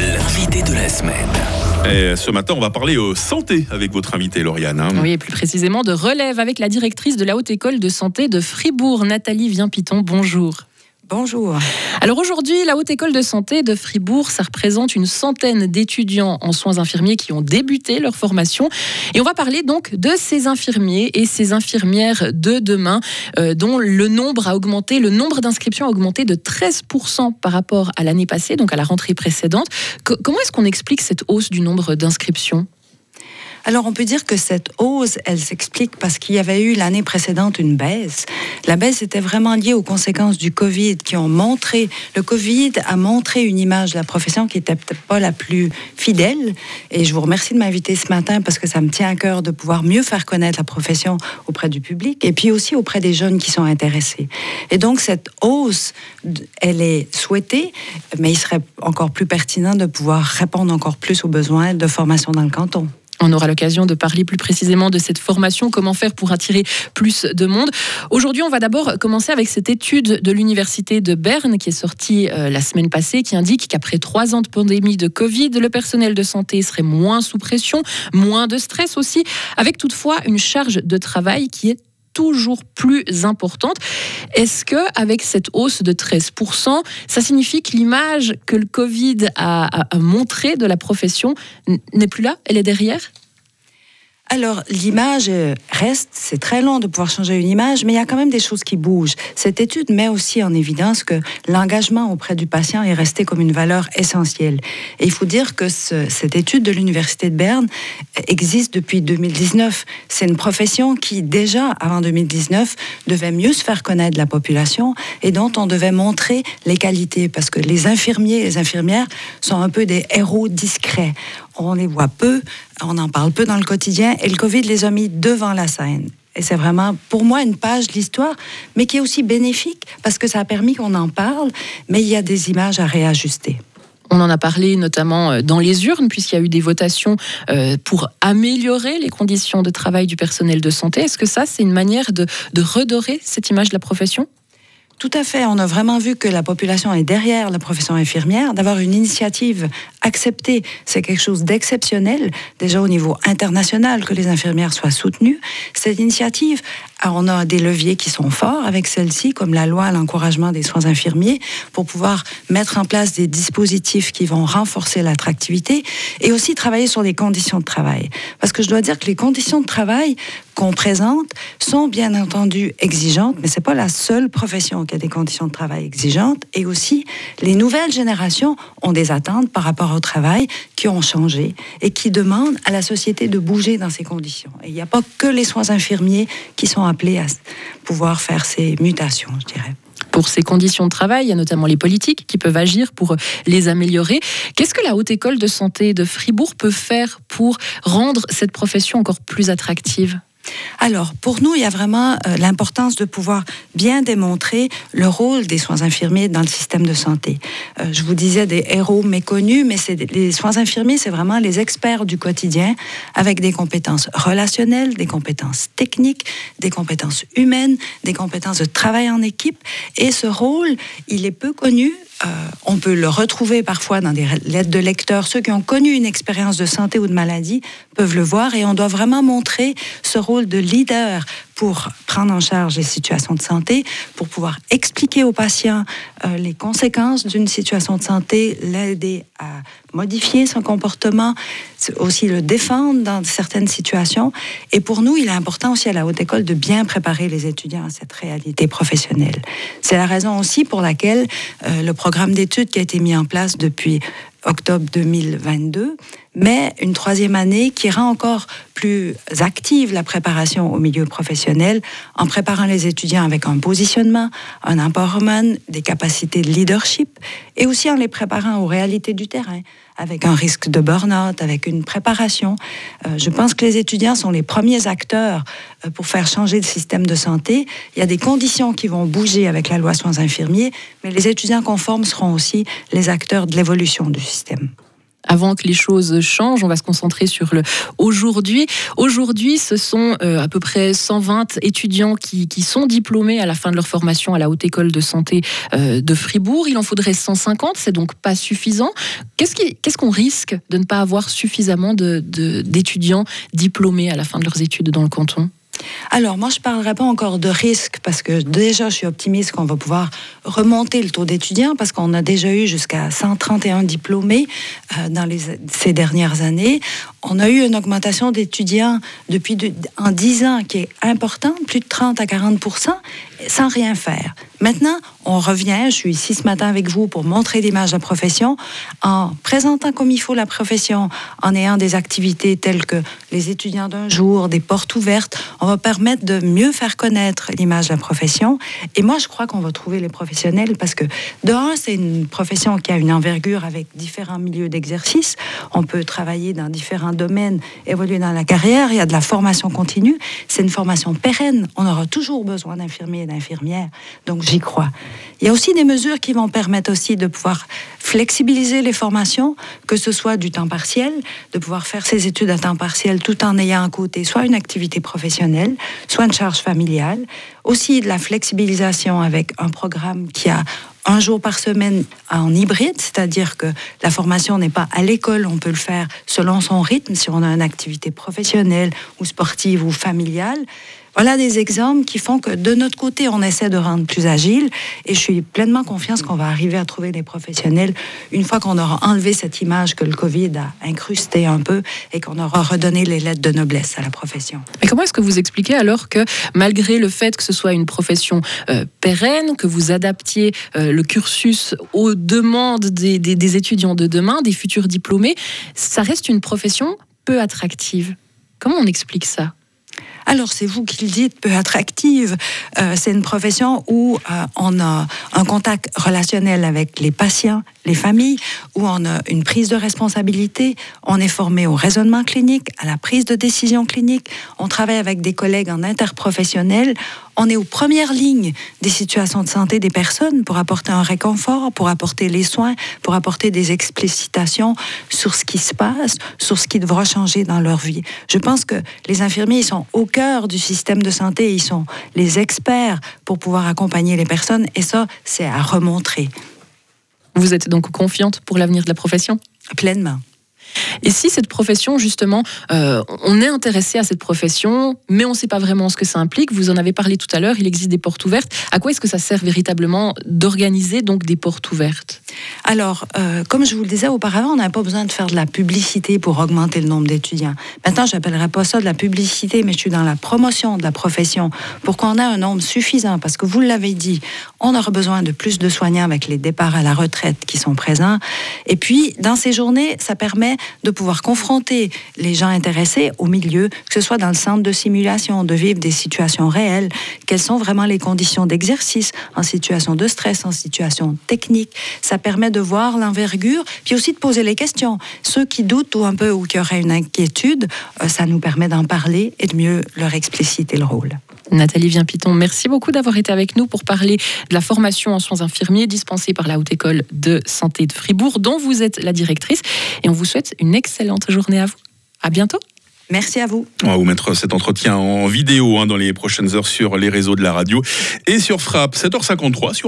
L'invité de la semaine. Et ce matin, on va parler euh, santé avec votre invité Lauriane. hein. Oui, et plus précisément de relève avec la directrice de la Haute École de Santé de Fribourg, Nathalie Viens-Piton. Bonjour. Bonjour. Alors aujourd'hui, la Haute École de Santé de Fribourg, ça représente une centaine d'étudiants en soins infirmiers qui ont débuté leur formation. Et on va parler donc de ces infirmiers et ces infirmières de demain, euh, dont le nombre a augmenté, le nombre d'inscriptions a augmenté de 13% par rapport à l'année passée, donc à la rentrée précédente. Co- comment est-ce qu'on explique cette hausse du nombre d'inscriptions? Alors on peut dire que cette hausse, elle s'explique parce qu'il y avait eu l'année précédente une baisse. La baisse était vraiment liée aux conséquences du Covid qui ont montré, le Covid a montré une image de la profession qui était peut-être pas la plus fidèle. Et je vous remercie de m'inviter ce matin parce que ça me tient à cœur de pouvoir mieux faire connaître la profession auprès du public et puis aussi auprès des jeunes qui sont intéressés. Et donc cette hausse, elle est souhaitée, mais il serait encore plus pertinent de pouvoir répondre encore plus aux besoins de formation dans le canton. On aura l'occasion de parler plus précisément de cette formation, comment faire pour attirer plus de monde. Aujourd'hui, on va d'abord commencer avec cette étude de l'Université de Berne qui est sortie euh, la semaine passée, qui indique qu'après trois ans de pandémie de Covid, le personnel de santé serait moins sous pression, moins de stress aussi, avec toutefois une charge de travail qui est toujours plus importante. Est-ce que avec cette hausse de 13%, ça signifie que l'image que le Covid a, a- montrée de la profession n'est plus là? Elle est derrière? Alors, l'image euh, reste, c'est très long de pouvoir changer une image, mais il y a quand même des choses qui bougent. Cette étude met aussi en évidence que l'engagement auprès du patient est resté comme une valeur essentielle. Et il faut dire que ce- cette étude de l'Université de Berne existe depuis 2019. C'est une profession qui, déjà avant 2019, devait mieux se faire connaître la population et dont on devait montrer les qualités, parce que les infirmiers et les infirmières sont un peu des héros discrets. On les voit peu, on en parle peu dans le quotidien, et le Covid les a mis devant la scène. Et c'est vraiment, pour moi, une page de l'histoire, mais qui est aussi bénéfique, parce que ça a permis qu'on en parle, mais il y a des images à réajuster. On en a parlé notamment euh, dans les urnes, puisqu'il y a eu des votations euh, pour améliorer les conditions de travail du personnel de santé. Est-ce que ça, c'est une manière de, de redorer cette image de la profession? Tout à fait. On a vraiment vu que la population est derrière la profession infirmière. D'avoir une initiative acceptée, c'est quelque chose d'exceptionnel, déjà au niveau international, que les infirmières soient soutenues. Cette initiative, ah, on a des leviers qui sont forts avec celle-ci, comme la loi à l'encouragement des soins infirmiers, pour pouvoir mettre en place des dispositifs qui vont renforcer l'attractivité et aussi travailler sur les conditions de travail. Parce que je dois dire que les conditions de travail qu'on présente sont bien entendu exigeantes, mais c'est pas la seule profession qui a des conditions de travail exigeantes. Et aussi, les nouvelles générations ont des attentes par rapport au travail qui ont changé et qui demandent à la société de bouger dans ces conditions. Et il n'y a pas que les soins infirmiers qui sont appelés à pouvoir faire ces mutations, je dirais. pour ces conditions de travail. Il y a notamment les politiques qui peuvent agir pour les améliorer. Qu'est-ce que la Haute École de Santé de Fribourg peut faire pour rendre cette profession encore plus attractive? Alors, pour nous, il y a vraiment euh, l'importance de pouvoir bien démontrer le rôle des soins infirmiers dans le système de santé. Euh, je vous disais des héros méconnus, mais c'est les soins infirmiers, c'est vraiment les experts du quotidien avec des compétences relationnelles, des compétences techniques, des compétences humaines, des compétences de travail en équipe. Et ce rôle, il est peu connu. Euh, on peut le retrouver parfois dans des lettres de lecteurs. Ceux qui ont connu une expérience de santé ou de maladie peuvent le voir et on doit vraiment montrer ce rôle de leader pour prendre en charge les situations de santé, pour pouvoir expliquer aux patients euh, les conséquences d'une situation de santé, l'aider à modifier son comportement, aussi le défendre dans certaines situations. Et pour nous, il est important aussi à la haute école de bien préparer les étudiants à cette réalité professionnelle. C'est la raison aussi pour laquelle euh, le programme d'études qui a été mis en place depuis octobre 2022, mais une troisième année qui rend encore plus active la préparation au milieu professionnel en préparant les étudiants avec un positionnement, un empowerment, des capacités de leadership et aussi en les préparant aux réalités du terrain avec un risque de burn-out, avec une préparation. Euh, je pense que les étudiants sont les premiers acteurs euh, pour faire changer le système de santé. Il y a des conditions qui vont bouger avec la loi soins infirmiers, mais les étudiants conformes seront aussi les acteurs de l'évolution du système. Avant que les choses changent, on va se concentrer sur le aujourd'hui. Aujourd'hui, ce sont euh, à peu près 120 étudiants qui, sont diplômés à la fin de leur formation à la Haute École de Santé euh, de Fribourg. Il en faudrait 150, c'est donc pas suffisant. Qu'est-ce qu'on risque de ne pas avoir suffisamment d'étudiants diplômés à la fin de leurs études dans le canton? Alors, moi, je ne parlerai pas encore de risque parce que déjà, je suis optimiste qu'on va pouvoir remonter le taux d'étudiants parce qu'on a déjà eu jusqu'à 131 diplômés euh, dans ces dernières années. On a eu une augmentation d'étudiants depuis en 10 ans qui est importante, plus de 30 à 40% sans rien faire. Maintenant, on revient, je suis ici ce matin avec vous pour montrer l'image de la profession, en présentant comme il faut la profession, en ayant des activités telles que les étudiants d'un jour, des portes ouvertes, on va permettre de mieux faire connaître l'image de la profession. Et moi, je crois qu'on va trouver les professionnels parce que, de c'est une profession qui a une envergure avec différents milieux d'exercice. On peut travailler dans différents domaines, évoluer dans la carrière, il y a de la formation continue. C'est une formation pérenne. On aura toujours besoin d'infirmiers et d'infirmières. Donc, j'y crois. Il y a aussi des mesures qui vont permettre aussi de pouvoir flexibiliser les formations, que ce soit du temps partiel, de pouvoir faire ses études à temps partiel tout en ayant à côté soit une activité professionnelle, soit une charge familiale. Aussi de la flexibilisation avec un programme qui a un jour par semaine en hybride, c'est-à-dire que la formation n'est pas à l'école, on peut le faire selon son rythme, si on a une activité professionnelle ou sportive ou familiale. Voilà des exemples qui font que de notre côté, on essaie de rendre plus agile. Et je suis pleinement confiance qu'on va arriver à trouver des professionnels une fois qu'on aura enlevé cette image que le Covid a incrusté un peu et qu'on aura redonné les lettres de noblesse à la profession. Mais comment est-ce que vous expliquez alors que malgré le fait que ce soit une profession euh, pérenne, que vous adaptiez euh, le cursus aux demandes des, des étudiants de demain, des futurs diplômés, ça reste une profession peu attractive? Comment on explique ça? Alors, c'est vous qui le dites, peu attractive. Euh, c'est une profession où euh, on a un contact relationnel avec les patients, les familles, où on a une prise de responsabilité. On est formé au raisonnement clinique, à la prise de décision clinique. On travaille avec des collègues en interprofessionnel on est aux premières lignes des situations de santé des personnes pour apporter un réconfort, pour apporter les soins, pour apporter des explicitations sur ce qui se passe, sur ce qui devra changer dans leur vie. Je pense que les infirmiers sont au cœur du système de santé, ils sont les experts pour pouvoir accompagner les personnes et ça, c'est à remontrer. Vous êtes donc confiante pour l'avenir de la profession? Pleinement. Et si cette profession, justement, euh, on est intéressé à cette profession, mais on ne sait pas vraiment ce que ça implique, vous en avez parlé tout à l'heure, il existe des portes ouvertes. À quoi est-ce que ça sert véritablement d'organiser donc des portes ouvertes? Alors, euh, comme je vous le disais auparavant, on n'a pas besoin de faire de la publicité pour augmenter le nombre d'étudiants. Maintenant, je n'appellerai pas ça de la publicité, mais je suis dans la promotion de la profession pour qu'on ait un nombre suffisant, parce que vous l'avez dit, on aura besoin de plus de soignants avec les départs à la retraite qui sont présents. Et puis, dans ces journées, ça permet de pouvoir confronter les gens intéressés au milieu, que ce soit dans le centre de simulation, de vivre des situations réelles, quelles sont vraiment les conditions d'exercice en situation de stress, en situation technique? Ça permet de voir l'envergure, puis aussi de poser les questions. Ceux qui doutent ou un peu ou qui auraient une inquiétude, euh, ça nous permet d'en parler et de mieux leur expliciter le rôle. Nathalie Viens-Piton, merci beaucoup d'avoir été avec nous pour parler de la formation en soins infirmiers dispensée par la Haute École de Santé de Fribourg, dont vous êtes la directrice. Et on vous souhaite une excellente journée à vous. À bientôt. Merci à vous. On va vous mettre cet entretien en vidéo hein, dans les prochaines heures sur les réseaux de la radio et sur Frappe, 7h53 sur